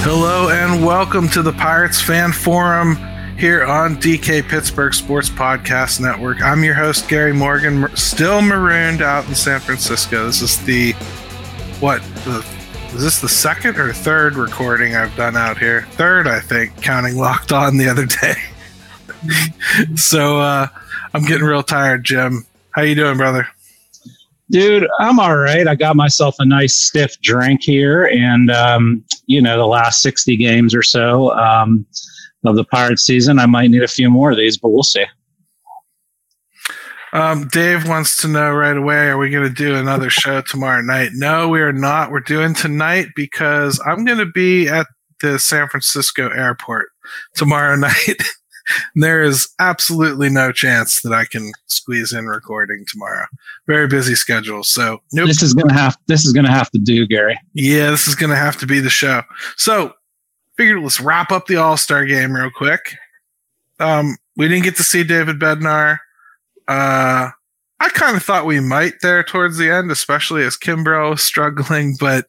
Hello and welcome to the Pirates Fan Forum here on DK Pittsburgh Sports Podcast Network. I'm your host, Gary Morgan, still marooned out in San Francisco. This is the, what, the, is this the second or third recording I've done out here? Third, I think, counting Locked On the other day. so uh, I'm getting real tired, Jim. How you doing, brother? Dude, I'm all right. I got myself a nice stiff drink here, and um, you know, the last 60 games or so um, of the Pirate season, I might need a few more of these, but we'll see. Um, Dave wants to know right away: Are we going to do another show tomorrow night? No, we are not. We're doing tonight because I'm going to be at the San Francisco airport tomorrow night. There is absolutely no chance that I can squeeze in recording tomorrow. Very busy schedule. So nope. This is gonna have this is gonna have to do, Gary. Yeah, this is gonna have to be the show. So figured let's wrap up the All Star game real quick. Um, we didn't get to see David Bednar. Uh, I kind of thought we might there towards the end, especially as Kimbrel was struggling, but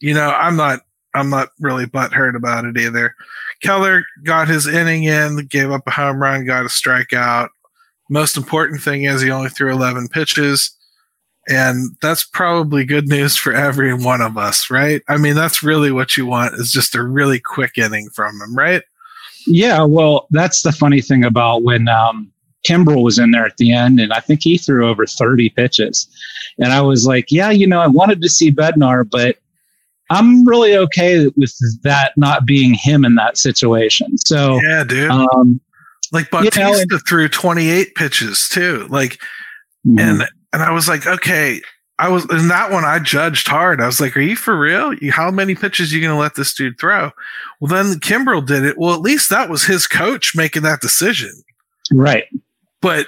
you know, I'm not I'm not really butthurt about it either. Keller got his inning in, gave up a home run, got a strikeout. Most important thing is he only threw 11 pitches. And that's probably good news for every one of us, right? I mean, that's really what you want is just a really quick inning from him, right? Yeah, well, that's the funny thing about when um, Kimbrel was in there at the end, and I think he threw over 30 pitches. And I was like, yeah, you know, I wanted to see Bednar, but I'm really okay with that not being him in that situation. So yeah, dude. Um, like Bautista you know, threw 28 pitches too. Like, mm-hmm. and and I was like, okay. I was in that one. I judged hard. I was like, "Are you for real? How many pitches are you going to let this dude throw?" Well, then Kimbrel did it. Well, at least that was his coach making that decision, right? But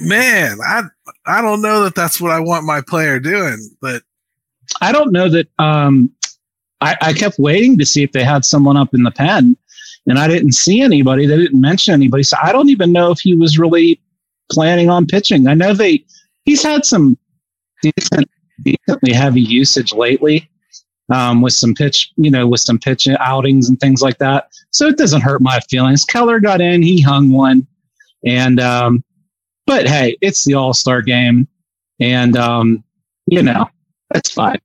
man, I I don't know that that's what I want my player doing. But I don't know that um, I, I kept waiting to see if they had someone up in the pen, and I didn't see anybody. They didn't mention anybody, so I don't even know if he was really planning on pitching. I know they he's had some decent, decently heavy usage lately. Um, with some pitch, you know, with some pitch outings and things like that. So it doesn't hurt my feelings. Keller got in, he hung one, and um, but hey, it's the All Star game, and um, you know, that's fine.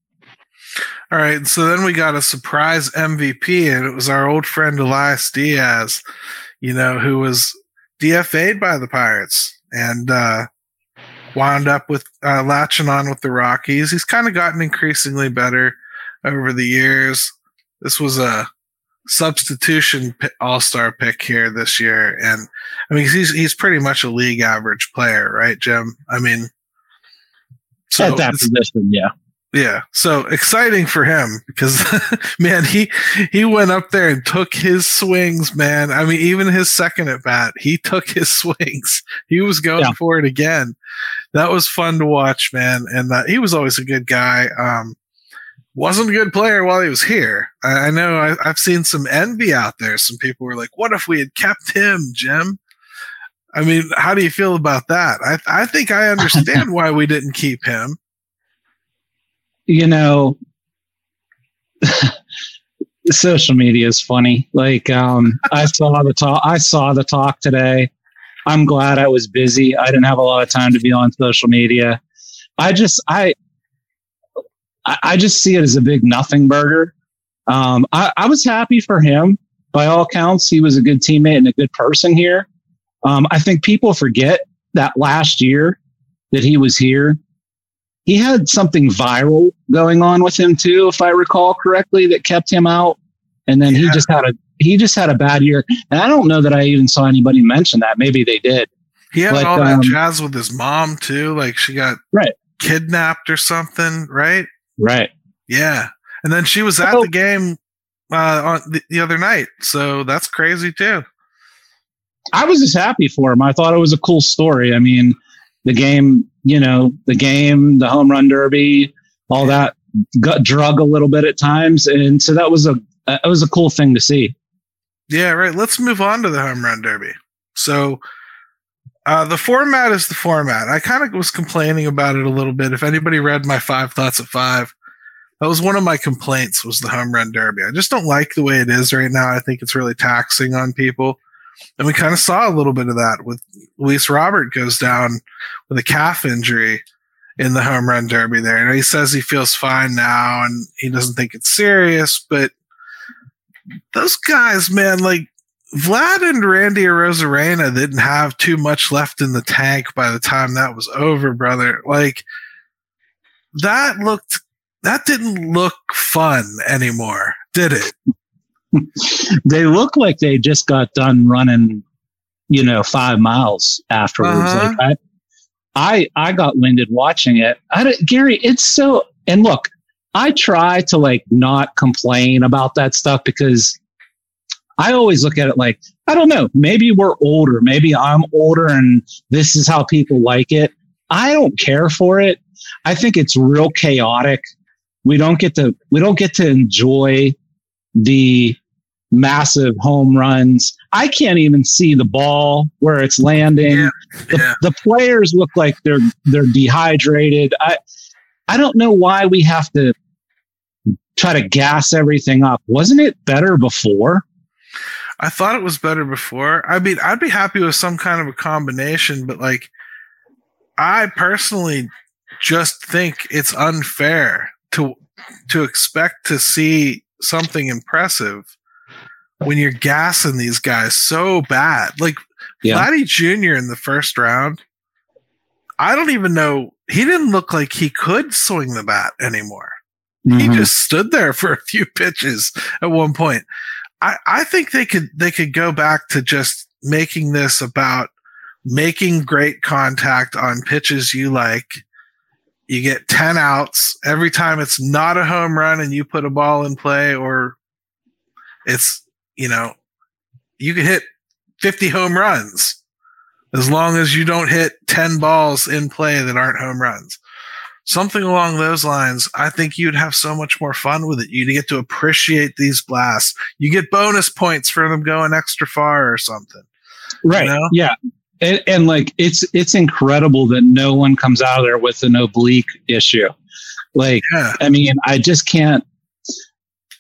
All right, so then we got a surprise MVP, and it was our old friend Elias Diaz, you know, who was DFA'd by the Pirates and uh, wound up with uh, latching on with the Rockies. He's kind of gotten increasingly better over the years. This was a substitution All Star pick here this year, and I mean he's he's pretty much a league average player, right, Jim? I mean, so at that position, yeah. Yeah, so exciting for him because man, he he went up there and took his swings, man. I mean, even his second at bat, he took his swings. He was going yeah. for it again. That was fun to watch, man, and uh, he was always a good guy. Um, wasn't a good player while he was here. I, I know I, I've seen some envy out there. Some people were like, "What if we had kept him, Jim?" I mean, how do you feel about that? I I think I understand why we didn't keep him you know, social media is funny. Like, um, I saw the talk. I saw the talk today. I'm glad I was busy. I didn't have a lot of time to be on social media. I just, I, I just see it as a big nothing burger. Um, I, I was happy for him. By all counts, he was a good teammate and a good person here. Um, I think people forget that last year that he was here, he had something viral going on with him too, if I recall correctly, that kept him out. And then yeah. he just had a he just had a bad year. And I don't know that I even saw anybody mention that. Maybe they did. He had but, all that um, jazz with his mom too. Like she got right kidnapped or something, right? Right. Yeah. And then she was at oh. the game uh, on the, the other night. So that's crazy too. I was just happy for him. I thought it was a cool story. I mean, the game, you know, the game, the home run derby, all that got drug a little bit at times, and so that was a it was a cool thing to see. Yeah, right. Let's move on to the home run derby. So, Uh, the format is the format. I kind of was complaining about it a little bit. If anybody read my five thoughts at five, that was one of my complaints was the home run derby. I just don't like the way it is right now. I think it's really taxing on people. And we kind of saw a little bit of that with Luis Robert goes down with a calf injury in the home run derby there. And he says he feels fine now and he doesn't think it's serious, but those guys, man, like Vlad and Randy Arozarena didn't have too much left in the tank by the time that was over, brother. Like that looked that didn't look fun anymore, did it? they look like they just got done running, you know, five miles afterwards. Uh-huh. Like I, I, I got winded watching it. I, Gary, it's so. And look, I try to like not complain about that stuff because I always look at it like I don't know. Maybe we're older. Maybe I'm older, and this is how people like it. I don't care for it. I think it's real chaotic. We don't get to we don't get to enjoy the massive home runs. I can't even see the ball where it's landing. Yeah, the, yeah. the, players look like they're they're dehydrated. I I don't know why we have to try to gas everything up. Wasn't it better before? I thought it was better before. I mean, I'd be happy with some kind of a combination, but like I personally just think it's unfair to to expect to see something impressive when you're gassing these guys so bad. Like yeah. Vladdy Jr. in the first round, I don't even know. He didn't look like he could swing the bat anymore. Mm-hmm. He just stood there for a few pitches at one point. I, I think they could they could go back to just making this about making great contact on pitches you like. You get 10 outs every time it's not a home run and you put a ball in play or it's you know, you can hit 50 home runs as long as you don't hit 10 balls in play that aren't home runs. Something along those lines, I think you'd have so much more fun with it. You'd get to appreciate these blasts. You get bonus points for them going extra far or something. Right. You know? Yeah. And, and, like it's it's incredible that no one comes out of there with an oblique issue. Like yeah. I mean, I just can't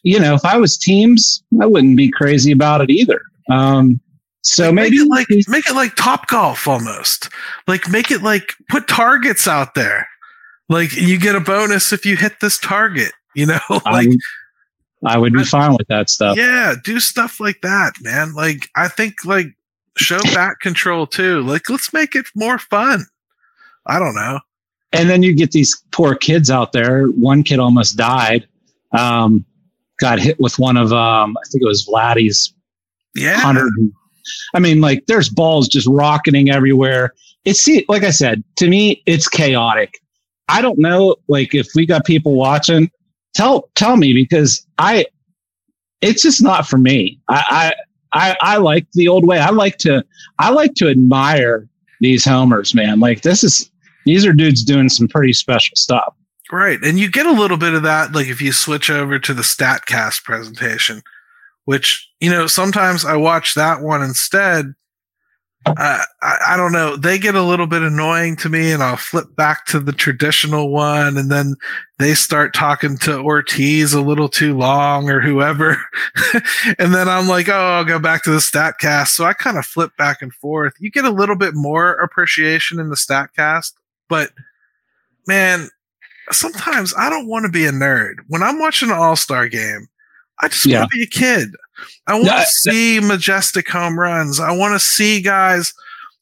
you know, if I was teams, I wouldn't be crazy about it either. Um, so like maybe make it like make it like top golf almost. Like make it like put targets out there. Like you get a bonus if you hit this target. You know, like I I would be fine with that stuff. Yeah, do stuff like that, man. Like I think like show back control too. Like let's make it more fun. I don't know. And then you get these poor kids out there. One kid almost died. Um, got hit with one of um, I think it was Vladdy's yeah. hundred. I mean, like there's balls just rocketing everywhere. It's like I said to me, it's chaotic. I don't know, like if we got people watching, tell tell me because I, it's just not for me. I I I, I like the old way. I like to I like to admire these homers, man. Like this is these are dudes doing some pretty special stuff. Right. And you get a little bit of that, like if you switch over to the StatCast presentation, which, you know, sometimes I watch that one instead. I, I, don't know. They get a little bit annoying to me, and I'll flip back to the traditional one, and then they start talking to Ortiz a little too long or whoever. and then I'm like, oh, I'll go back to the StatCast. So I kind of flip back and forth. You get a little bit more appreciation in the StatCast, but man, sometimes I don't want to be a nerd. When I'm watching an All Star game, I just yeah. want to be a kid. I want to see majestic home runs. I want to see guys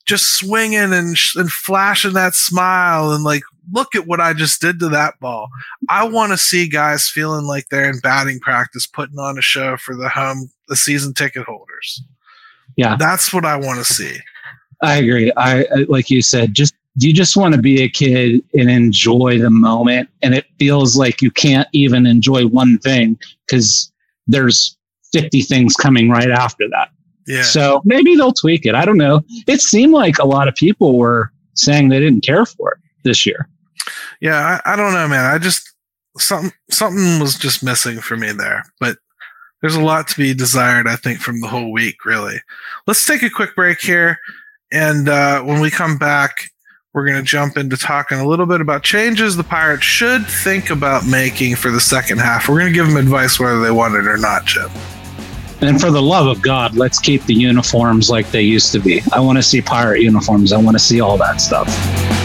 just swinging and and flashing that smile and like look at what I just did to that ball. I want to see guys feeling like they're in batting practice, putting on a show for the home the season ticket holders. Yeah, that's what I want to see. I agree. I like you said, just you just want to be a kid and enjoy the moment. And it feels like you can't even enjoy one thing because there's 50 things coming right after that. Yeah. So maybe they'll tweak it. I don't know. It seemed like a lot of people were saying they didn't care for it this year. Yeah, I, I don't know, man. I just something something was just missing for me there. But there's a lot to be desired, I think, from the whole week, really. Let's take a quick break here. And uh, when we come back, we're going to jump into talking a little bit about changes the Pirates should think about making for the second half. We're going to give them advice whether they want it or not, Jim. And for the love of God, let's keep the uniforms like they used to be. I want to see pirate uniforms. I want to see all that stuff.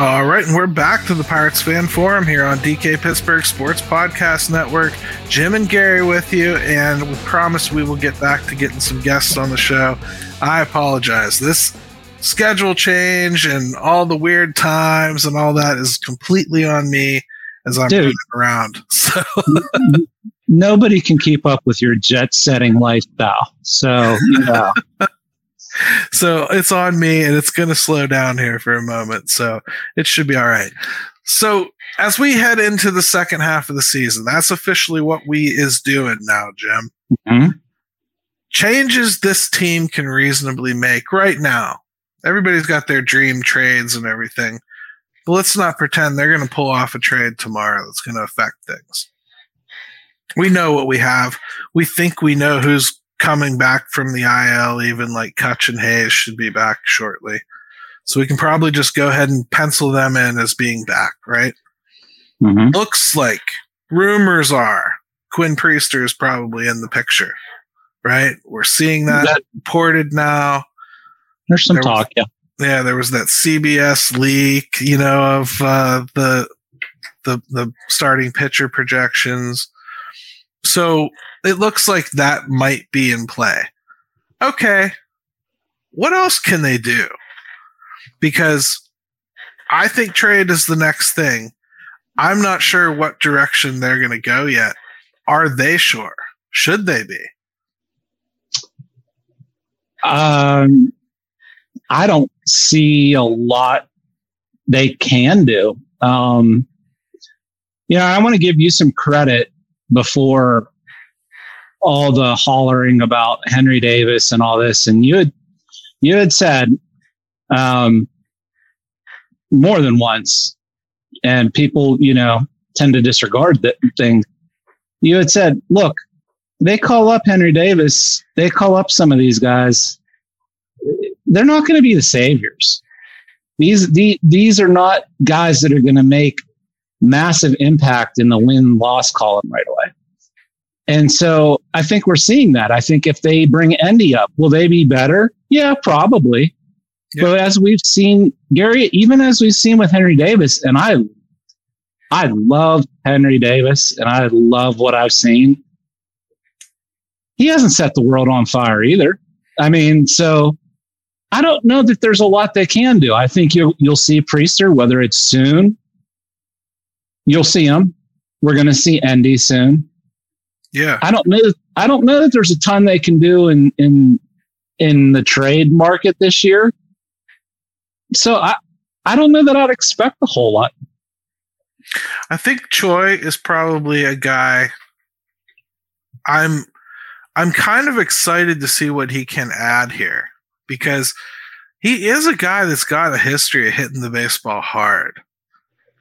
All right, and we're back to the Pirates Fan Forum here on DK Pittsburgh Sports Podcast Network. Jim and Gary with you, and we promise we will get back to getting some guests on the show. I apologize. This schedule change and all the weird times and all that is completely on me as I'm Dude. around. So Nobody can keep up with your jet setting lifestyle. So, you know, so it's on me and it's going to slow down here for a moment so it should be all right. So as we head into the second half of the season that's officially what we is doing now jim. Mhm. changes this team can reasonably make right now. Everybody's got their dream trades and everything but let's not pretend they're going to pull off a trade tomorrow that's going to affect things. We know what we have. We think we know who's coming back from the IL, even like Kutch and Hayes should be back shortly. So we can probably just go ahead and pencil them in as being back, right? Mhm. Looks like rumors are Quinn Priester is probably in the picture, right? We're seeing that, That- reported now. there's some There was- talk. Yeah. Yeah, there was that CBS leak, you know, of uh, the the the starting pitcher projections. So it looks like that might be in play. Okay, what else can they do? Because I think trade is the next thing. I'm not sure what direction they're going to go yet. Are they sure? Should they be? Um, I don't see a lot they can do. Um, you know, I want to give you some credit before all the hollering about Henry Davis and all this. And you had you had said um, more than once, and people, you know, tend to disregard that thing. You had said, look, they call up Henry Davis, they call up some of these guys. They're not going to be the saviors. These the, these are not guys that are going to make massive impact in the win loss column right away. And so I think we're seeing that. I think if they bring Endy up, will they be better? Yeah, probably. Yeah. But as we've seen, Gary, even as we've seen with Henry Davis, and I I love Henry Davis and I love what I've seen. He hasn't set the world on fire either. I mean, so I don't know that there's a lot they can do. I think you'll you'll see Priester, whether it's soon. You'll see him. We're going to see Endy soon. Yeah. I don't know. I don't know that there's a ton they can do in in in the trade market this year. So I I don't know that I'd expect a whole lot. I think Choi is probably a guy I'm I'm kind of excited to see what he can add here because he is a guy that's got a history of hitting the baseball hard.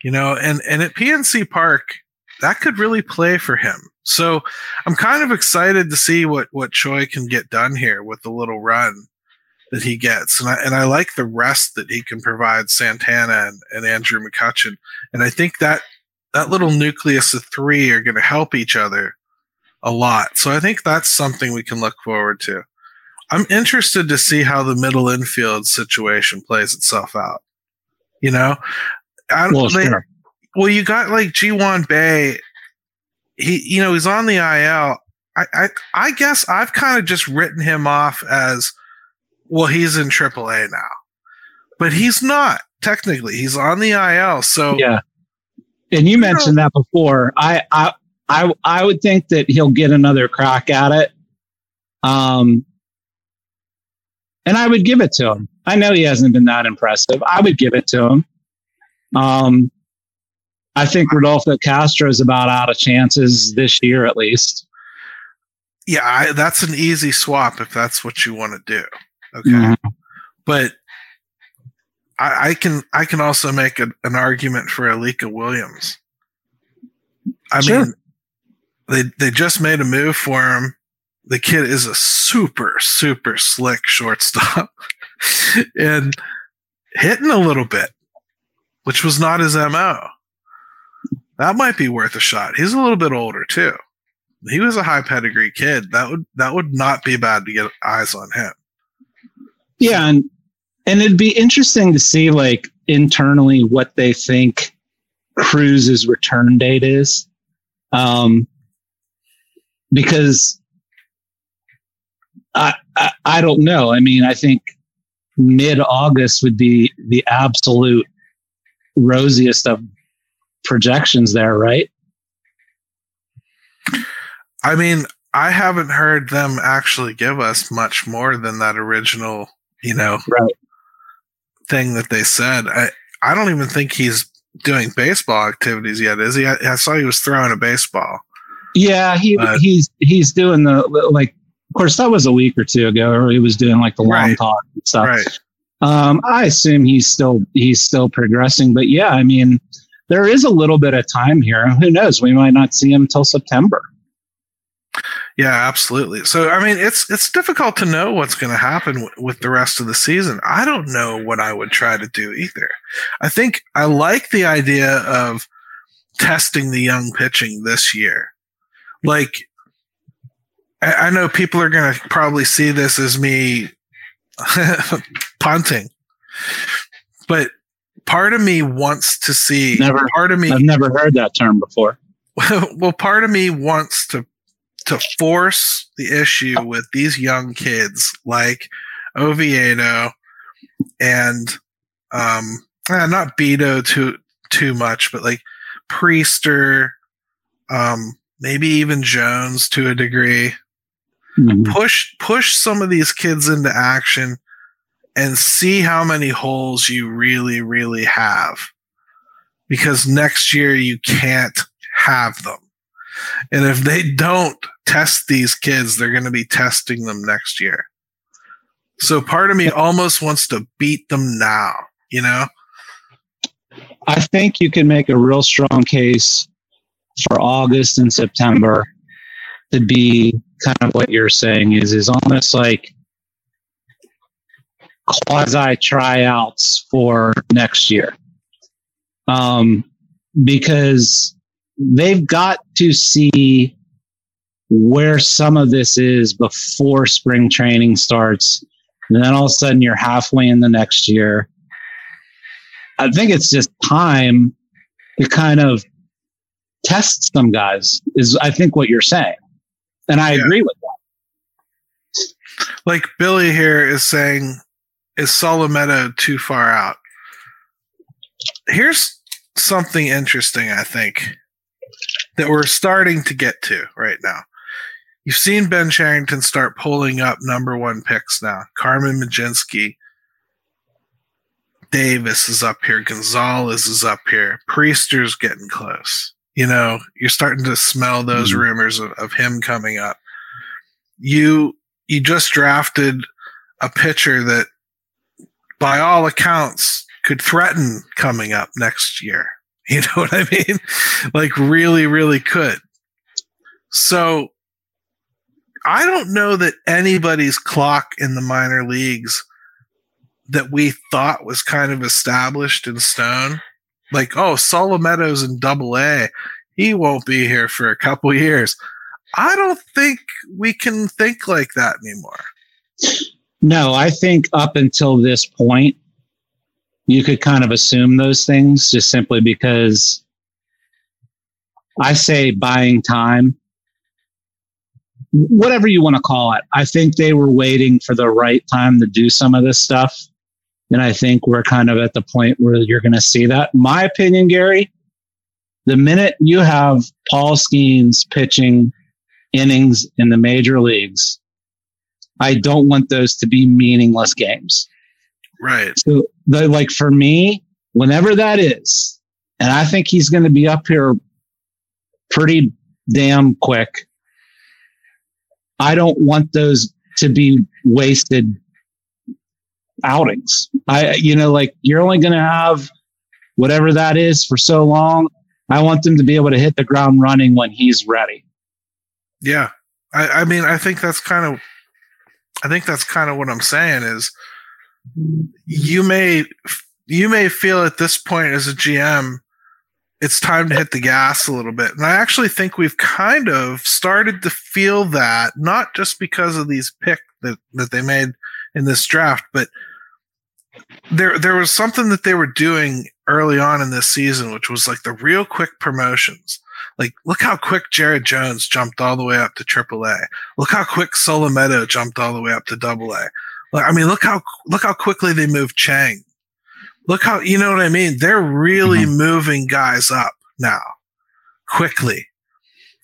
You know, and and at PNC Park that could really play for him. So I'm kind of excited to see what what Choi can get done here with the little run that he gets. And I and I like the rest that he can provide Santana and, and Andrew McCutchen. And I think that that little nucleus of three are going to help each other a lot. So I think that's something we can look forward to. I'm interested to see how the middle infield situation plays itself out. You know, I, Well, they- sure. well, you got like Ji Hwan Bae. he, you know, he's on the IL. I, I, I guess I've kind of just written him off as, well, he's in AAA now, but he's not technically. He's on the IL. So yeah. And you mentioned that before. I, I, I, I would think that he'll get another crack at it. Um, and I would give it to him. I know he hasn't been that impressive. I would give it to him. Um, I think Rodolfo Castro is about out of chances this year, at least. Yeah, I, that's an easy swap if that's what you want to do. Okay, mm-hmm. but I, I, can I can also make a, an argument for Alika Williams. I sure. mean, they they just made a move for him. The kid is a super super slick shortstop, and hitting a little bit, which was not his mo. That might be worth a shot. He's a little bit older too. He was a high pedigree kid. That would that would not be bad to get eyes on him. Yeah, and and it'd be interesting to see like internally what they think Cruz's return date is. Um, because I, I, I don't know. I mean, I think mid August would be the absolute rosiest of projections there, right? I mean, I haven't heard them actually give us much more than that original, you know, right. thing that they said. I I don't even think he's doing baseball activities yet, is he? I, I saw he was throwing a baseball. Yeah, he but, he's he's doing the like. Of course, that was a week or two ago. Or he was doing like the long right, talk and stuff. Right. Um, I assume he's still he's still progressing, but yeah, I mean, there is a little bit of time here. Who knows? We might not see him until September. Yeah, absolutely. So, I mean, it's it's difficult to know what's going to happen w- with the rest of the season. I don't know what I would try to do either. I think I like the idea of testing the young pitching this year. Like, I, I know people are going to probably see this as me punting, but part of me wants to see. Never. Part of me. I've never heard that term before. well, part of me wants to to force the issue with these young kids like Oviedo and um eh, not Bido too too much, but like Priester, um, maybe even Jones to a degree. Mm-hmm. Push push some of these kids into action and see how many holes you really, really have. Because next year you can't have them. And if they don't test these kids, they're going to be testing them next year. So part of me almost wants to beat them now, you know? I think you can make a real strong case for August and September to be kind of what you're saying is is almost like quasi tryouts for next year. Um, because they've got to see where some of this is before spring training starts. And then all of a sudden you're halfway in the next year. I think it's just time to kind of test some guys, is I think what you're saying. And I yeah. agree with that. Like Billy here is saying, is Solometo too far out? Here's something interesting, I think, that we're starting to get to right now. You've seen Ben Cherington start pulling up number one picks now. Carmen Mlodzinski, Davis is up here. Gonzales is up here. Priester's getting close. You know, you're starting to smell those mm-hmm. rumors of, of him coming up. You you just drafted a pitcher that by all accounts, could threaten coming up next year. You know what I mean? like, really, really could. So, I don't know that anybody's clock in the minor leagues that we thought was kind of established in stone. Like, oh, Solometos in double A, he won't be here for a couple years. I don't think we can think like that anymore. No, I think up until this point, you could kind of assume those things just simply because I say buying time. Whatever you want to call it. I think they were waiting for the right time to do some of this stuff. And I think we're kind of at the point where you're going to see that. My opinion, Gary, the minute you have Paul Skenes pitching innings in the major leagues, I don't want those to be meaningless games. Right. So, the, like for me, whenever that is, and I think he's going to be up here pretty damn quick. I don't want those to be wasted outings. I, you know, like you're only going to have whatever that is for so long. I want them to be able to hit the ground running when he's ready. Yeah. I, I mean, I think that's kind of, I think that's kind of what I'm saying is you may, you may feel at this point as a GM, it's time to hit the gas a little bit. And I actually think we've kind of started to feel that, not just because of these picks that, that they made in this draft, but there there was something that they were doing early on in this season, which was like the real quick promotions. Like, look how quick Jared Jones jumped all the way up to AAA. Look how quick Solometo jumped all the way up to Double A. I mean, look how look how quickly they moved Chang look how you know what I mean. They're really mm-hmm. moving guys up now quickly,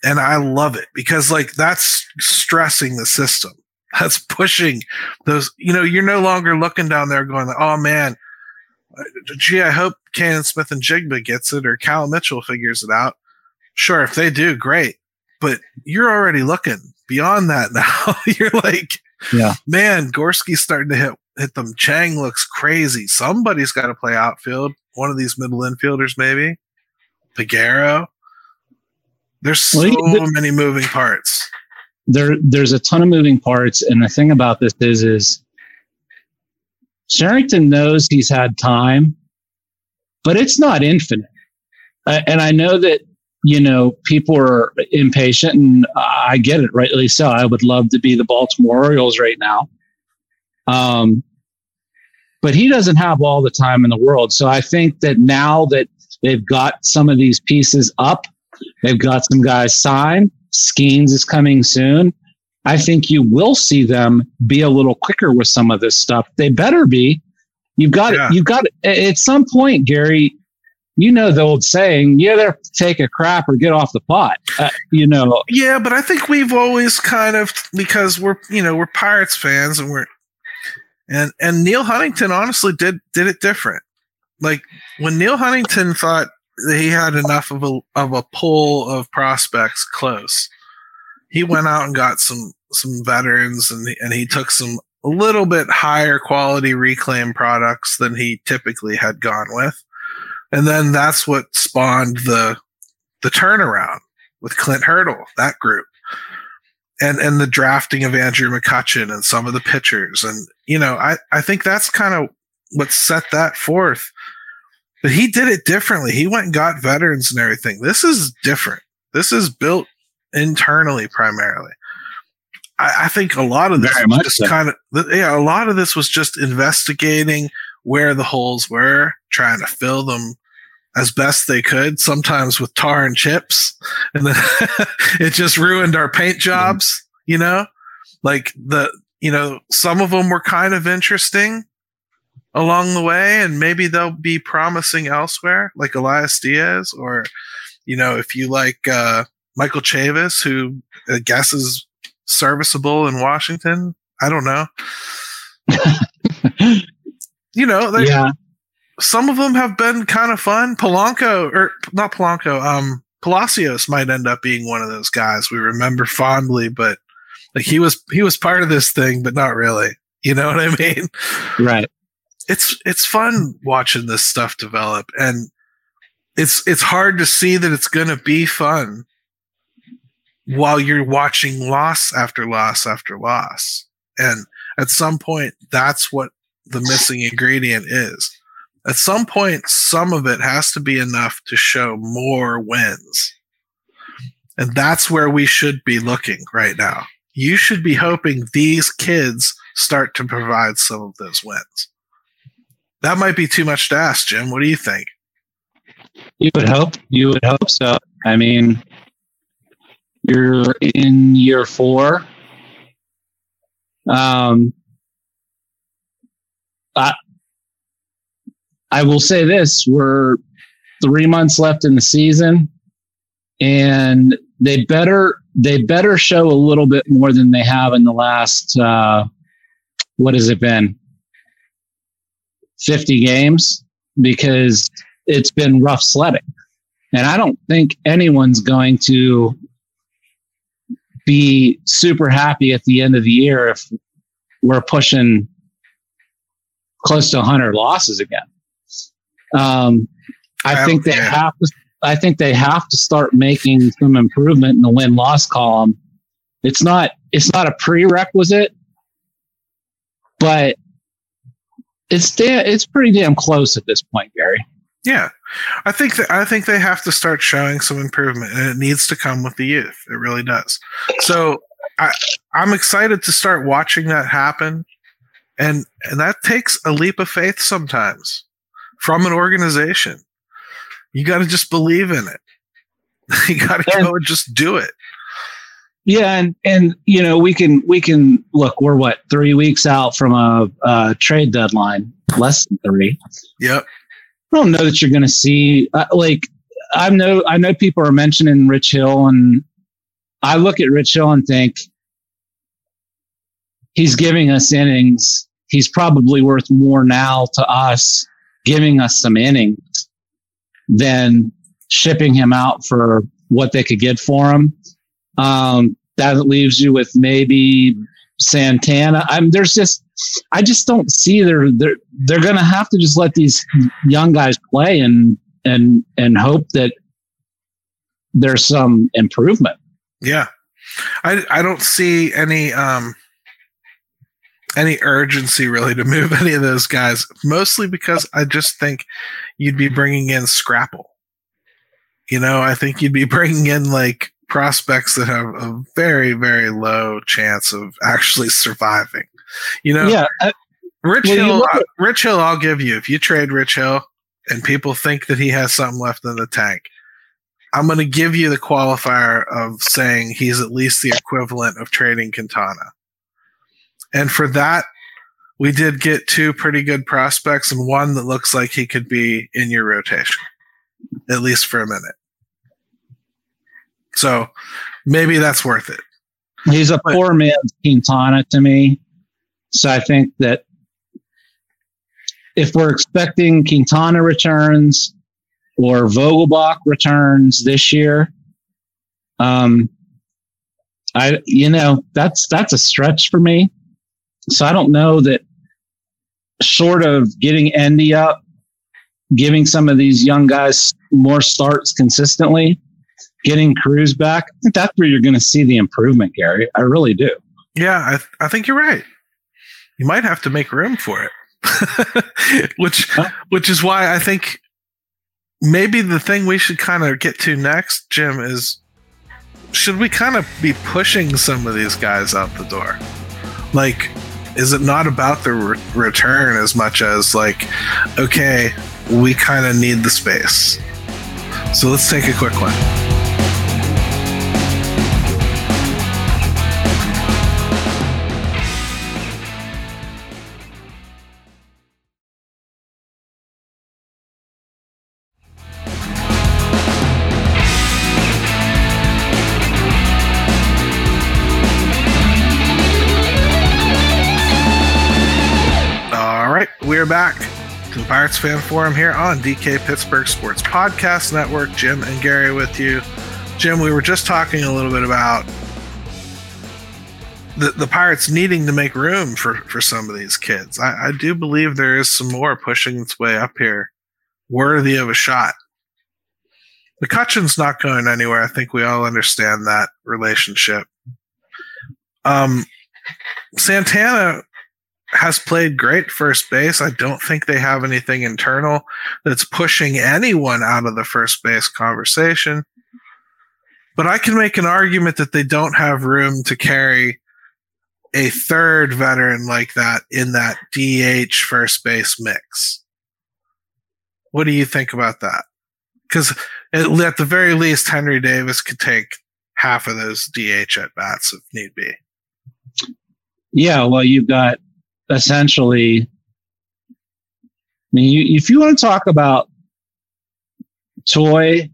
and I love it because like that's stressing the system. That's pushing those. You know, you're no longer looking down there going, "Oh man, gee, I hope Canaan Smith-Njigba gets it or Cal Mitchell figures it out." Sure, if they do, great. But you're already looking beyond that now. you're like, yeah, man, Gorski's starting to hit hit them. Chang looks crazy. Somebody's got to play outfield. One of these middle infielders, maybe. Peguero. There's so well, many moving parts. There, there's a ton of moving parts, and the thing about this is, is Cherington knows he's had time, but it's not infinite. Uh, and I know that you know people are impatient, and I get it, rightly so. I would love to be the Baltimore Orioles right now. Um, but he doesn't have all the time in the world. So I think that now that they've got some of these pieces up, they've got some guys signed, Skenes is coming soon. I think you will see them be a little quicker with some of this stuff. They better be. You've got yeah. it. You've got it. At some point, Gary, you know the old saying, you either take a crap or get off the pot. Uh, you know. Yeah, but I think we've always kind of because we're you know we're Pirates fans and we're and and Neil Huntington honestly did did it different. Like when Neil Huntington thought that he had enough of a of a pool of prospects close, he went out and got some some veterans and and he took some a little bit higher quality reclaim products than he typically had gone with. And then that's what spawned the the turnaround with Clint Hurdle, that group and and the drafting of Andrew McCutchen and some of the pitchers. And, you know, I, I think that's kind of what set that forth. But he did it differently. He went and got veterans and everything. This is different. This is built internally primarily. I, I think a lot of this Very was just so. kind of yeah, a lot of this was just investigating where the holes were, trying to fill them as best they could, sometimes with tar and chips. And then it just ruined our paint jobs, you know? Like the, you know, some of them were kind of interesting along the way, and maybe they'll be promising elsewhere, like Elias Diaz, or, you know, if you like uh, Michael Chavis, who I guess is serviceable in Washington. I don't know. you know, yeah some of them have been kind of fun. Polanco or not Polanco, um, Palacios might end up being one of those guys we remember fondly, but like he was he was part of this thing, but not really. You know what I mean? Right. It's it's fun watching this stuff develop, and it's it's hard to see that it's going to be fun while you're watching loss after loss after loss. And at some point, that's what the missing ingredient is at some point, some of it has to be enough to show more wins. And that's where we should be looking right now. You should be hoping these kids start to provide some of those wins. That might be too much to ask, Jim. What do you think? You would hope. You would hope so. I mean, you're in year four. Um, I will say this: we're three months left in the season, and they better they better show a little bit more than they have in the last uh, what has it been? 50 games because it's been rough sledding. And i don't think anyone's going to be super happy at the end of the year if we're pushing close to 100 losses again um, i think they have to I think they have to start making some improvement in the win loss column. It's not it's not a prerequisite, but it's da- it's pretty damn close at this point, Gary. Yeah, I think that I think they have to start showing some improvement, and it needs to come with the youth. It really does. So I I'm excited to start watching that happen, and and that takes a leap of faith sometimes from an organization. You got to just believe in it. you got to go and just do it. Yeah, and and you know we can we can look. We're what three weeks out from a, a trade deadline, less than three. Yep. I don't know that you're going to see uh, like I know I know people are mentioning Rich Hill, and I look at Rich Hill and think he's giving us innings. He's probably worth more now to us, giving us some innings than shipping him out for what they could get for him. Um, that leaves you with maybe Santana. I'm there's just I just don't see they're they're they're gonna have to just let these young guys play and and and hope that there's some improvement. Yeah. I I don't see any um any urgency really to move any of those guys, mostly because I just think you'd be bringing in Scrapple. You know, I think you'd be bringing in like prospects that have a very, very low chance of actually surviving. You know, yeah. I, Rich well, Hill, at- uh, Rich Hill, I'll give you if you trade Rich Hill and people think that he has something left in the tank. I'm going to give you the qualifier of saying he's at least the equivalent of trading Quintana. And for that, we did get two pretty good prospects and one that looks like he could be in your rotation, at least for a minute. So maybe that's worth it. He's a but, poor man's Quintana to me. So I think that if we're expecting Quintana returns or Vogelbach returns this year, um, I you know that's that's a stretch for me. So I don't know that short of getting Endy up, giving some of these young guys more starts consistently, getting Cruz back, I think that's where you're going to see the improvement, Gary. I really do. Yeah, I, th- I think you're right. You might have to make room for it, which huh? which is why I think maybe the thing we should kind of get to next, Jim, is should we kind of be pushing some of these guys out the door? Like, is it not about the re- return as much as like, okay, we kind of need the space. So let's take a quick one. Back to the Pirates Fan Forum here on DK Pittsburgh Sports Podcast Network. Jim and Gary with you. Jim, we were just talking a little bit about the, the Pirates needing to make room for, for some of these kids. I, I do believe there is some more pushing its way up here, worthy of a shot. McCutchen's not going anywhere. I think we all understand that relationship. Um, Santana has played great first base. I don't think they have anything internal that's pushing anyone out of the first base conversation. But I can make an argument that they don't have room to carry a third veteran like that in that DH first base mix. What do you think about that? because at, the very least, Henry Davis could take half of those DH at bats if need be. Yeah, well, you've got essentially. I mean, you, if you want to talk about Choi,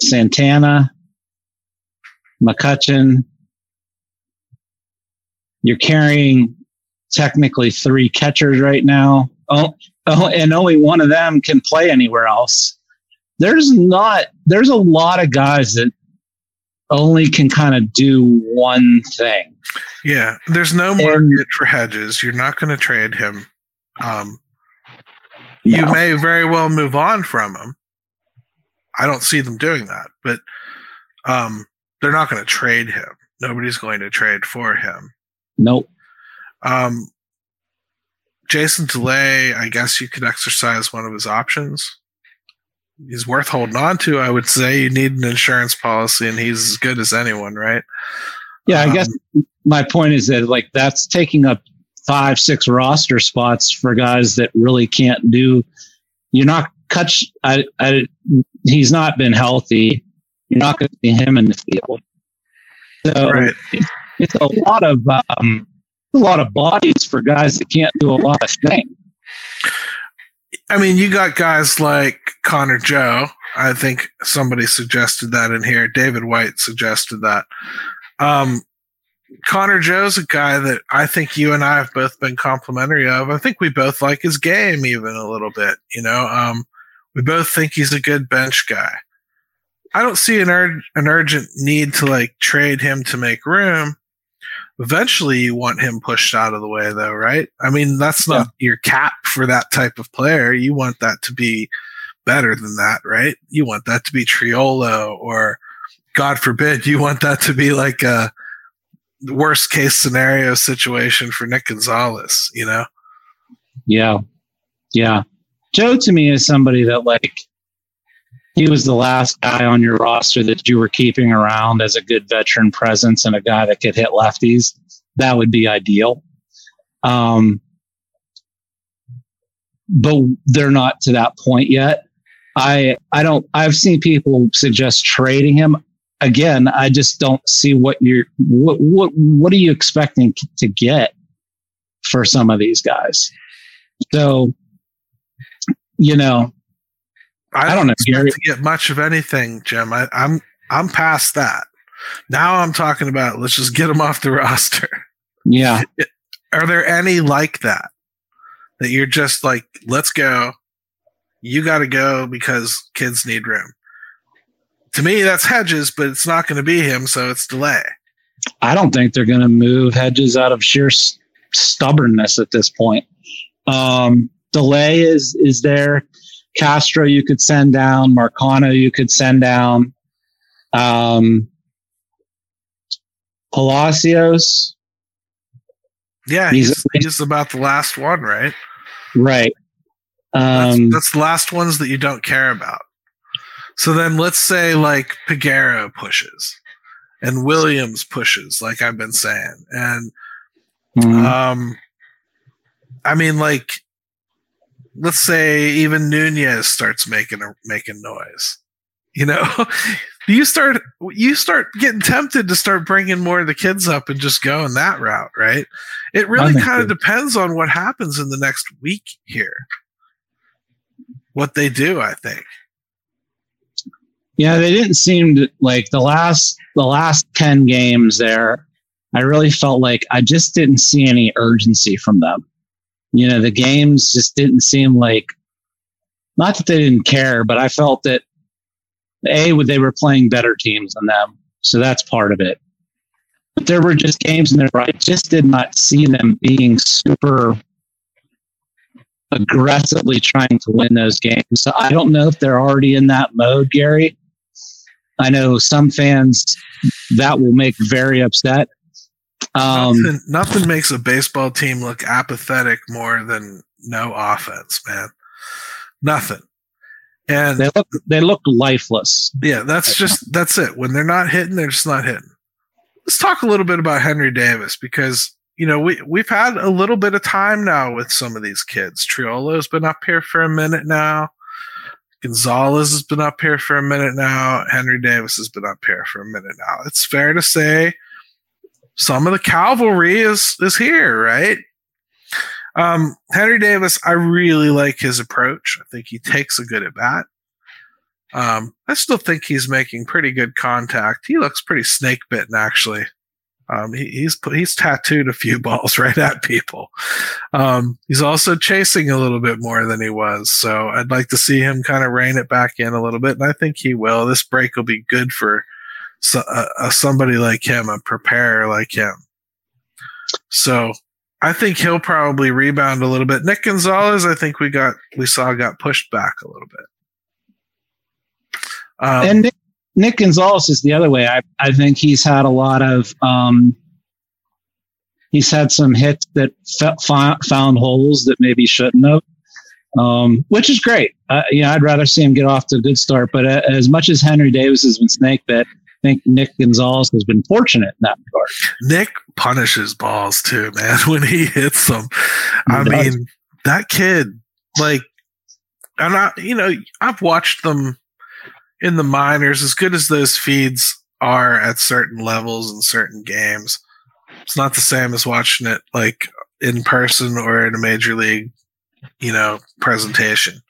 Santana, McCutchen, you're carrying technically three catchers right now. Oh, oh, and only one of them can play anywhere else. There's not. There's a lot of guys that only can kind of do one thing. Yeah, there's no market for Hedges. You're not going to trade him. Um, no. You may very well move on from him. I don't see them doing that, but um, they're not going to trade him. Nobody's going to trade for him. Nope. Um, Jason Delay, I guess you could exercise one of his options. He's worth holding on to. I would say you need an insurance policy, and he's as good as anyone, right? Yeah, um, I guess my point is that like that's taking up five, six roster spots for guys that really can't do. You're not cut. I, I, he's not been healthy. You're not going to see him in the field. So right. it's, it's a lot of um, a lot of bodies for guys that can't do a lot of things. I mean, you got guys like Connor Joe. I think somebody suggested that in here. David White suggested that. Um, Connor Joe's a guy that I think you and I have both been complimentary of. I think we both like his game even a little bit. You know, um, we both think he's a good bench guy. I don't see an, ur- an urgent need to like trade him to make room. Eventually, you want him pushed out of the way, though, right? I mean, that's not yeah. your cap for that type of player. You want that to be better than that, right? You want that to be Triolo, or God forbid, you want that to be like a worst case scenario situation for Nick Gonzales, you know? Yeah. Yeah. Joe to me is somebody that like he was the last guy on your roster that you were keeping around as a good veteran presence and a guy that could hit lefties. That would be ideal. Um, but they're not to that point yet. I I don't I've seen people suggest trading him. Again, I just don't see what you're what what what are you expecting to get for some of these guys. So, you know, I, I don't know Gary. to get much of anything, Jim. I, I'm I'm past that. Now I'm talking about let's just get them off the roster. Yeah. Are there any like that? That you're just like, let's go. You got to go because kids need room. To me, that's Hedges, but it's not going to be him, so it's delay. I don't think they're going to move Hedges out of sheer s- stubbornness at this point. Um, delay is is there. Castro you could send down. Marcano you could send down. Um, Palacios. Yeah, he's, he's about the last one, right? Right. Um, that's, that's the last ones that you don't care about. So then let's say like Peguero pushes and Williams pushes, like I've been saying. And mm-hmm. um I mean like let's say even Nunez starts making a, making noise. You know, you start you start getting tempted to start bringing more of the kids up and just going that route, right? It really kind of depends on what happens in the next week here. What they do, I think. Yeah, they didn't seem to like the last the last 10 games there. I really felt like I just didn't see any urgency from them. You know, the games just didn't seem like not that they didn't care, but I felt that a they were playing better teams than them, so that's part of it. But there were just games in there where I just did not see them being super aggressively trying to win those games. So I don't know if they're already in that mode, Gary. I know some fans that will make very upset. Um, nothing, nothing makes a baseball team look apathetic more than no offense, man. Nothing. And they look they look lifeless. Yeah, that's just that's it. When they're not hitting, they're just not hitting. Let's talk a little bit about Henry Davis because you know we we've had a little bit of time now with some of these kids. Triolo's been up here for a minute now. Gonzales has been up here for a minute now. Henry Davis has been up here for a minute now. It's fair to say some of the cavalry is is here, right? Um, Henry Davis, I really like his approach. I think he takes a good at bat. Um, I still think he's making pretty good contact. He looks pretty snake bitten, actually. Um, he, he's he's tattooed a few balls right at people. Um, he's also chasing a little bit more than he was, so I'd like to see him kind of rein it back in a little bit, and I think he will. This break will be good for so, uh, somebody like him, a preparer like him. So I think he'll probably rebound a little bit. Nick Gonzales, I think we got we saw got pushed back a little bit. Um, and Nick, Nick Gonzales is the other way. I, I think he's had a lot of, um, he's had some hits that f- found holes that maybe shouldn't have, um, which is great. Uh, you know, I'd rather see him get off to a good start. But uh, as much as Henry Davis has been snake bit, I think Nick Gonzales has been fortunate in that regard. Nick punishes balls too, man. When he hits them, he I does. mean, that kid, like, and I, you know, I've watched them in the minors, as good as those feeds are at certain levels in certain games, it's not the same as watching it like in person or in a major league, you know, presentation.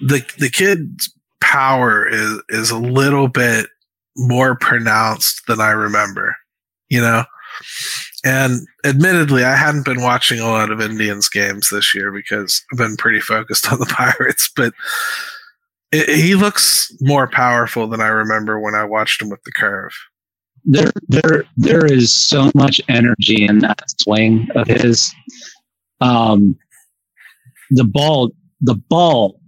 The the kid's power is is a little bit more pronounced than I remember, you know. And admittedly, I hadn't been watching a lot of Indians games this year because I've been pretty focused on the Pirates, but it, he looks more powerful than I remember when I watched him with the curve. There, there, there is so much energy in that swing of his. Um, the ball, the ball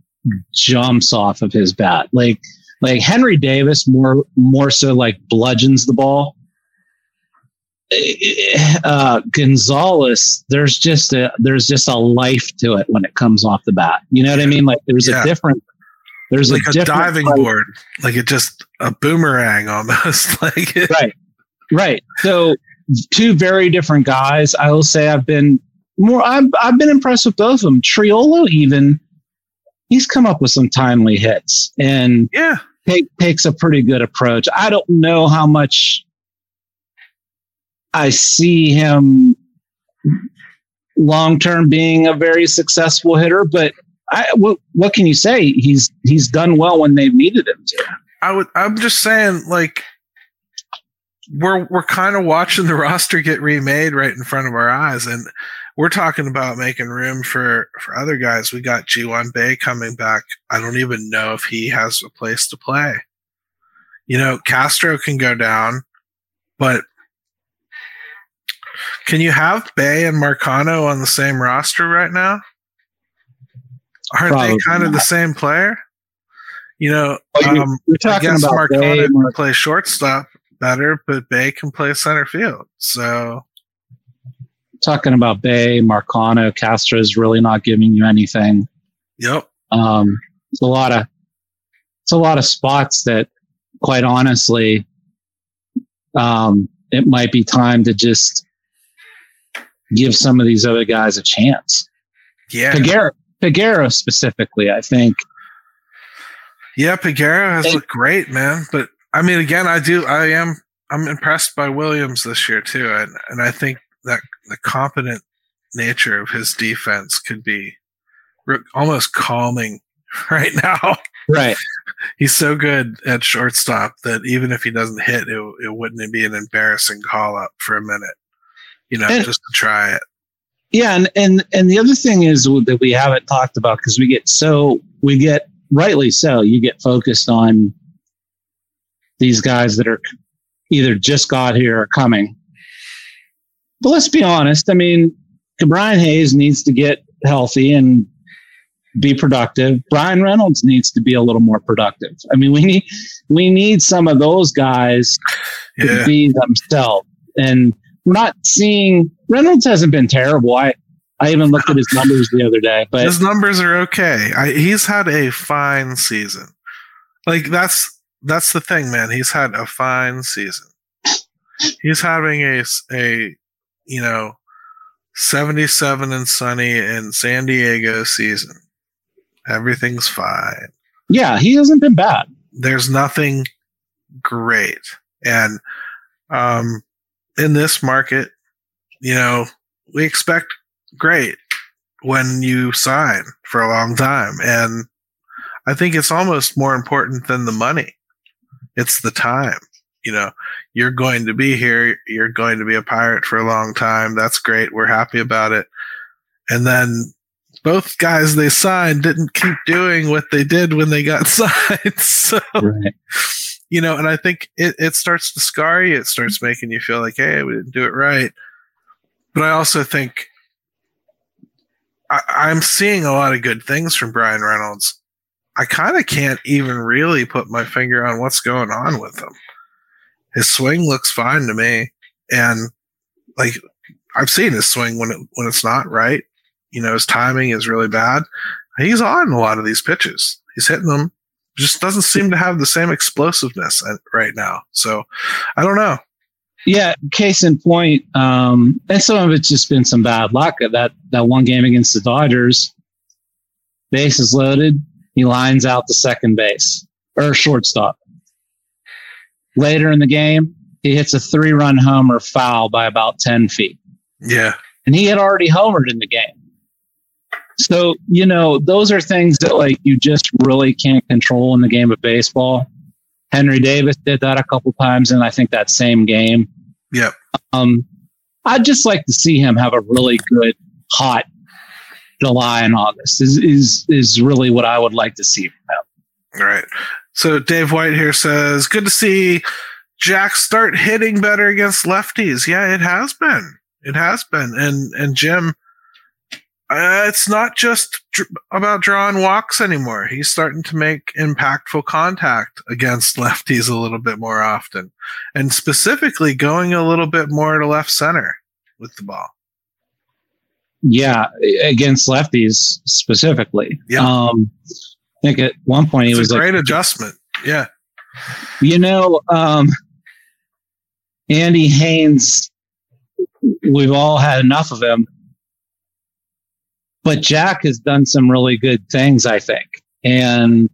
jumps off of his bat. Like, like Henry Davis more, more so like bludgeons the ball. Uh, Gonzales, there's just a there's just a life to it when it comes off the bat. You know what I mean? Like there's yeah. a different there's like a, a diving board, like it just a boomerang almost. like right, right. So two very different guys. I will say I've been more. I've I've been impressed with both of them. Triolo even he's come up with some timely hits and yeah, take, takes a pretty good approach. I don't know how much I see him long term being a very successful hitter, but I, what, what can you say? He's he's done well when they've needed him to. I would. I'm just saying, like we're we're kind of watching the roster get remade right in front of our eyes, and we're talking about making room for for other guys. We got Ji Hwan Bae coming back. I don't even know if he has a place to play. You know, Castro can go down, but can you have Bae and Marcano on the same roster right now? Aren't Probably they kind of the same player? You know, well, you're, um, you're talking I guess about Marcano can play shortstop better, but Bae can play center field. So talking about Bae, Marcano, Castro is really not giving you anything. Yep. Um, it's a lot of it's a lot of spots that, quite honestly, um, it might be time to just give some of these other guys a chance. Yeah. Peguero, Peguero specifically, I think. Yeah, Peguero has looked great, man. But I mean, again, I do, I am, I'm impressed by Williams this year too, and and I think that the competent nature of his defense could be almost calming right now. Right. He's so good at shortstop that even if he doesn't hit, it, it wouldn't be an embarrassing call up for a minute, you know, and, just to try it. Yeah, and and and the other thing is that we haven't talked about because we get so we get rightly so you get focused on these guys that are either just got here or coming. But let's be honest. I mean, Brian Hayes needs to get healthy and be productive. Bryan Reynolds needs to be a little more productive. I mean, we need we need some of those guys yeah. to be themselves. And we're not seeing Reynolds hasn't been terrible. I I even looked at his numbers the other day, but his numbers are okay. I, he's had a fine season. Like that's that's the thing, man. He's had a fine season. He's having a a you know 77 and sunny in San Diego season. Everything's fine. Yeah, he hasn't been bad. There's nothing great. And um, in this market, you know, we expect great when you sign for a long time. And I think it's almost more important than the money. It's the time. You know, you're going to be here. You're going to be a pirate for a long time. That's great. We're happy about it. And then both guys they signed didn't keep doing what they did when they got signed. so, right. You know, and I think it, it starts to scar you. It starts mm-hmm. making you feel like, hey, we didn't do it right. But I also think I, I'm seeing a lot of good things from Bryan Reynolds. I kind of can't even really put my finger on what's going on with him. His swing looks fine to me, and like I've seen his swing when it when it's not right. You know, his timing is really bad. He's on a lot of these pitches. He's hitting them. Just doesn't seem to have the same explosiveness right now. So I don't know. Yeah, case in point, um, and some of it's just been some bad luck. That that one game against the Dodgers, base is loaded. He lines out the second base or shortstop. Later in the game, he hits a three run homer foul by about 10 feet. Yeah. And he had already homered in the game. So, you know, those are things that like you just really can't control in the game of baseball. Henry Davis did that a couple times in I think that same game. Yeah. Um, I'd just like to see him have a really good hot July and August is is is really what I would like to see from him. All right. So Dave White here says, "Good to see Jack start hitting better against lefties." Yeah, it has been. It has been. And and Jim, uh, it's not just dr- about drawing walks anymore. He's starting to make impactful contact against lefties a little bit more often, and specifically going a little bit more to left center with the ball. Yeah, against lefties specifically. Yeah. Um, I think at one point he was a great like, adjustment. Yeah. You know, um, Andy Haines, we've all had enough of him, but Jack has done some really good things, I think, and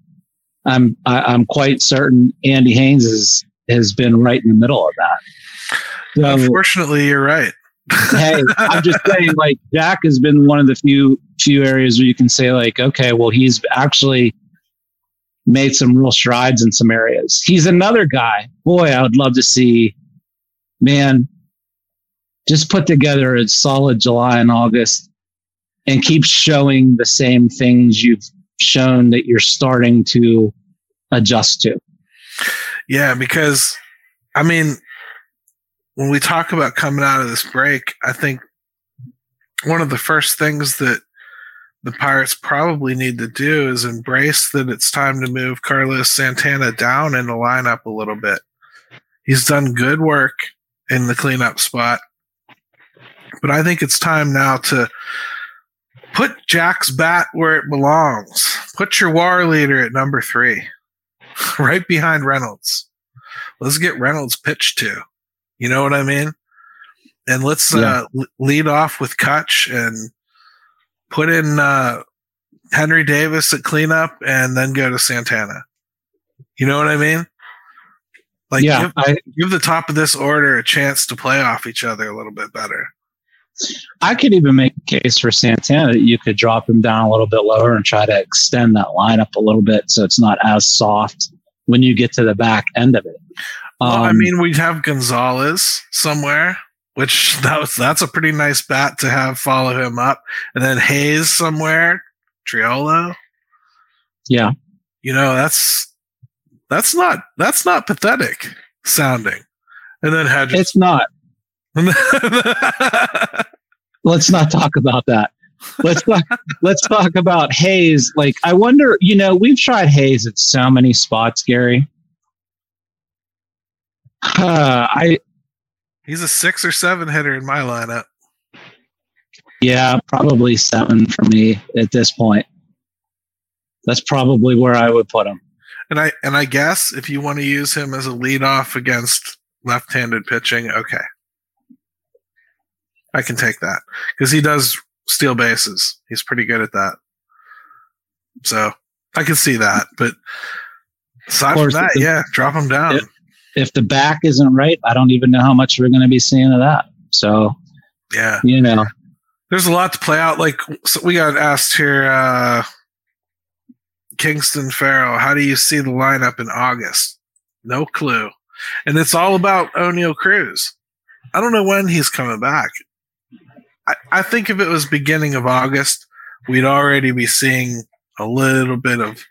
I'm I, am i am quite certain Andy Haines is, has been right in the middle of that. So, Unfortunately, you're right hey, I'm just saying, like Jack has been one of the few few areas where you can say, like, okay, well, he's actually made some real strides in some areas. He's another guy. Boy, I would love to see, man, just put together a solid July and August and keep showing the same things you've shown that you're starting to adjust to. Yeah, because I mean, when we talk about coming out of this break, I think one of the first things that the Pirates probably need to do is embrace that it's time to move Carlos Santana down in the lineup a little bit. He's done good work in the cleanup spot, but I think it's time now to put Jack's bat where it belongs. Put your war leader at number three, right behind Reynolds. Let's get Reynolds pitched to. You know what I mean? And let's yeah. uh, lead off with Kutch and put in uh, Henry Davis at cleanup and then go to Santana. You know what I mean? Like, yeah, give, I, give the top of this order a chance to play off each other a little bit better. I could even make a case for Santana that you could drop him down a little bit lower and try to extend that lineup a little bit so it's not as soft when you get to the back end of it. Well, um, I mean, we'd have Gonzales somewhere, which that was that's a pretty nice bat to have follow him up, and then Hayes somewhere, Triolo. Yeah, you know that's that's not that's not pathetic sounding, and then Hedges. It's not. Let's not talk about that. Let's talk, let's talk about Hayes. Like, I wonder, you know, we've tried Hayes at so many spots, Gary. Uh, I he's a six or seven hitter in my lineup. Yeah, probably seven for me at this point. That's probably where I would put him. And I and I guess if you want to use him as a leadoff against left-handed pitching, okay, I can take that because he does steal bases. He's pretty good at that. So I can see that. But aside from course, that, the- yeah, drop him down. If- If the back isn't right, I don't even know how much we're going to be seeing of that. So, yeah. you know, There's a lot to play out. Like so we got asked here, uh Kingston Farrell, how do you see the lineup in August? No clue. And it's all about Oneil Cruz. I don't know when he's coming back. I, I think if it was beginning of August, we'd already be seeing a little bit of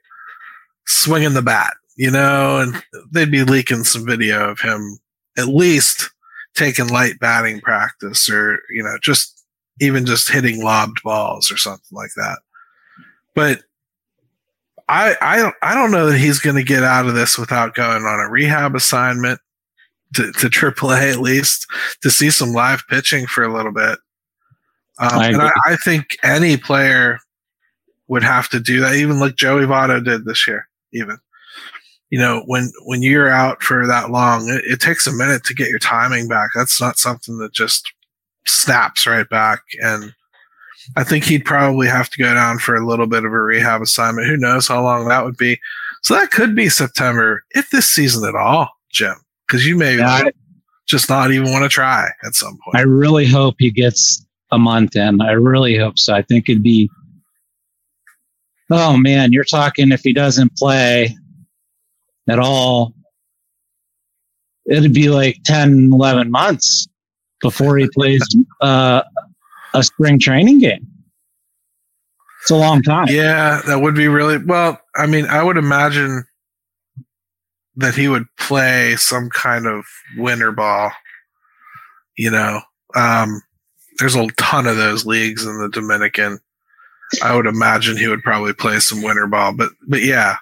swinging the bat, you know, and they'd be leaking some video of him at least taking light batting practice or, you know, just even just hitting lobbed balls or something like that. But I I don't I don't know that he's going to get out of this without going on a rehab assignment to to AAA at least to see some live pitching for a little bit. Um, I and I. I think any player would have to do that, even like Joey Votto did this year. Even you know when when you're out for that long, it, it takes a minute to get your timing back. That's not something that just snaps right back. And I think he'd probably have to go down for a little bit of a rehab assignment. Who knows how long that would be? So that could be September, if this season at all, Jim, because you may Yeah, just not even want to try at some point. I really hope he gets a month in. I really hope so. I think it'd be, oh man, you're talking if he doesn't play at all, it'd be like 10, 11 months before he plays uh, a spring training game. It's a long time. Yeah, that would be really well. I mean, I would imagine that he would play some kind of winter ball. You know, um, there's a ton of those leagues in the Dominican. I would imagine he would probably play some winter ball, but but yeah,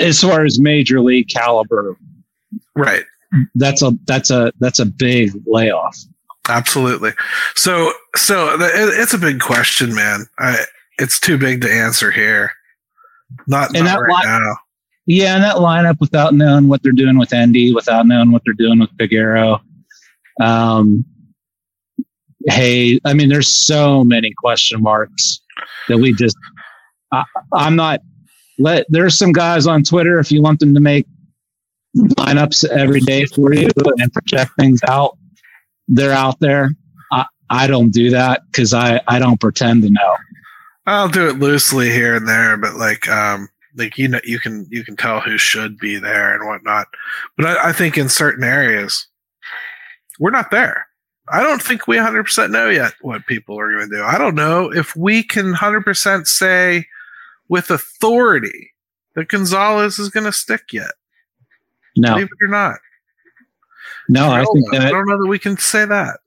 As far as major league caliber, right, that's a that's a that's a big layoff. absolutely. So so the, it, it's a big question, man. I it's too big to answer here. Not, And not that right now. Yeah, and that lineup without knowing what they're doing with Endy, without knowing what they're doing with Peguero. Um, hey, I mean, there's so many question marks that we just. I, I'm not. Let there's some guys on Twitter if you want them to make lineups every day for you and project things out. They're out there. I, I don't do that because I I don't pretend to know. I'll do it loosely here and there, but like um like you know you can you can tell who should be there and whatnot. But I, I think in certain areas we're not there. I don't think we 100% know yet what people are going to do. I don't know if we can 100% say with authority that Gonzales is going to stick yet. No, Believe it or not. no, I think I don't know that we can say that.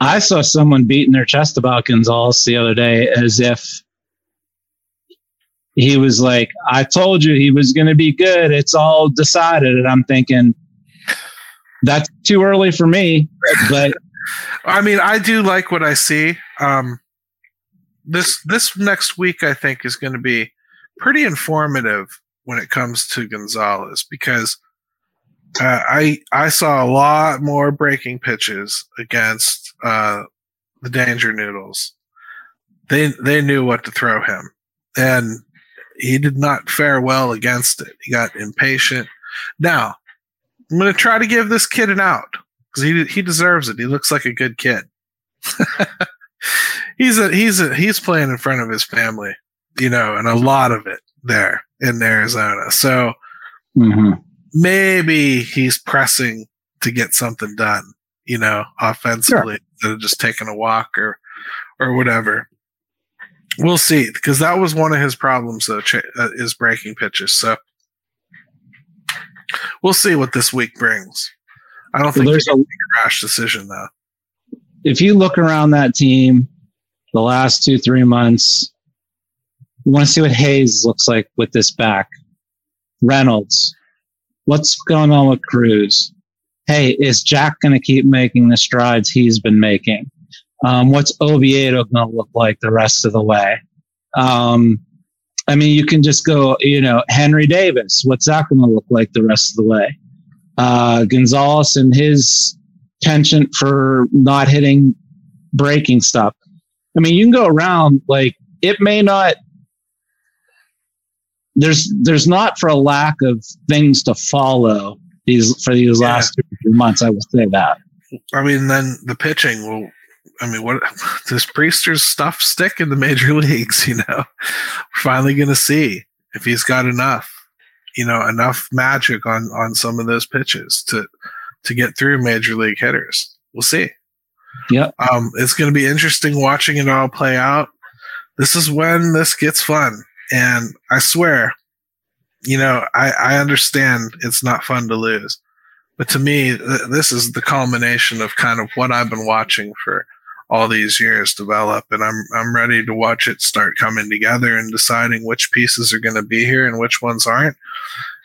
I saw someone beating their chest about Gonzales the other day as if he was like, I told you he was going to be good. It's all decided. And I'm thinking, that's too early for me. But I mean, I do like what I see. Um, this this next week, I think, is going to be pretty informative when it comes to Gonzales because uh, I I saw a lot more breaking pitches against uh, the Danger Noodles. They they knew what to throw him, and he did not fare well against it. He got impatient. Now, I'm going to try to give this kid an out because he he deserves it. He looks like a good kid. he's a he's a he's playing in front of his family, you know, and a lot of it there in Arizona. So mhm. maybe he's pressing to get something done, you know, offensively instead of just taking a walk or or whatever. We'll see because that was one of his problems though, cha- uh, is breaking pitches. So we'll see what this week brings. I don't think there's a rash decision though. if you look around that team the last two, three months, you want to see what Hayes looks like with this back. Reynolds, what's going on with Cruz? Hey, is Jack going to keep making the strides he's been making? Um, what's Oviedo going to look like the rest of the way? Um, I mean, you can just go, you know, Henry Davis, what's that going to look like the rest of the way? Uh, Gonzales and his penchant for not hitting breaking stuff. I mean, you can go around like it may not there's there's not for a lack of things to follow these for these Yeah. last two months. I will say that. I mean, then the pitching will. I mean, what does Priester's stuff stick in the major leagues? You know, we're finally going to see if he's got enough, you know, enough magic on on some of those pitches to to get through major league hitters. We'll see. Yeah. Um, it's going to be interesting watching it all play out. This is when this gets fun, and I swear, you know, I, I understand it's not fun to lose, but to me, th- this is the culmination of kind of what I've been watching for all these years develop, and I'm I'm ready to watch it start coming together and deciding which pieces are going to be here and which ones aren't,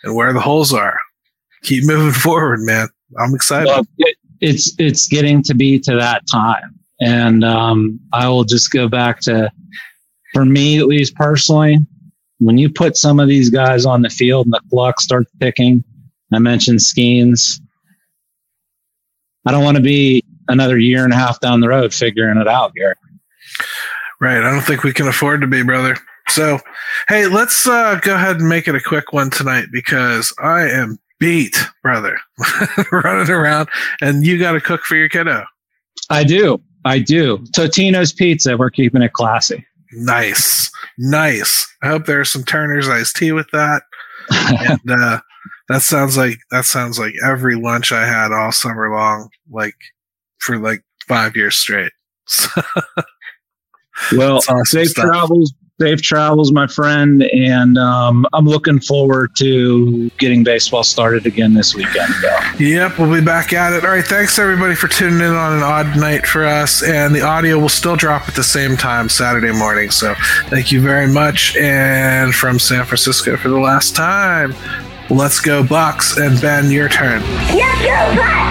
and where the holes are. Keep moving forward, man. I'm excited. Well, it, it's it's getting to be to that time, and um, I will just go back to, for me at least personally, when you put some of these guys on the field and the clock starts ticking. I mentioned Skenes. I don't want to be another year and a half down the road figuring it out, Gary. Right. I don't think we can afford to be, brother. So, hey, let's uh, go ahead and make it a quick one tonight because I am beat, brother, running around, and you got to cook for your kiddo. I do. I do. Totino's Pizza. We're keeping it classy. Nice, nice. I hope there's some Turner's iced tea with that. and uh, that sounds like that sounds like every lunch I had all summer long, like for like five years straight. Well, It's awesome safe stuff. travels, safe travels, my friend, and um, I'm looking forward to getting baseball started again this weekend. So. Yep, we'll be back at it. All right, thanks everybody for tuning in on an odd night for us, and the audio will still drop at the same time Saturday morning. So thank you very much. And from San Francisco for the last time, let's go Bucks. And Ben, your turn. Let's go, Bucks!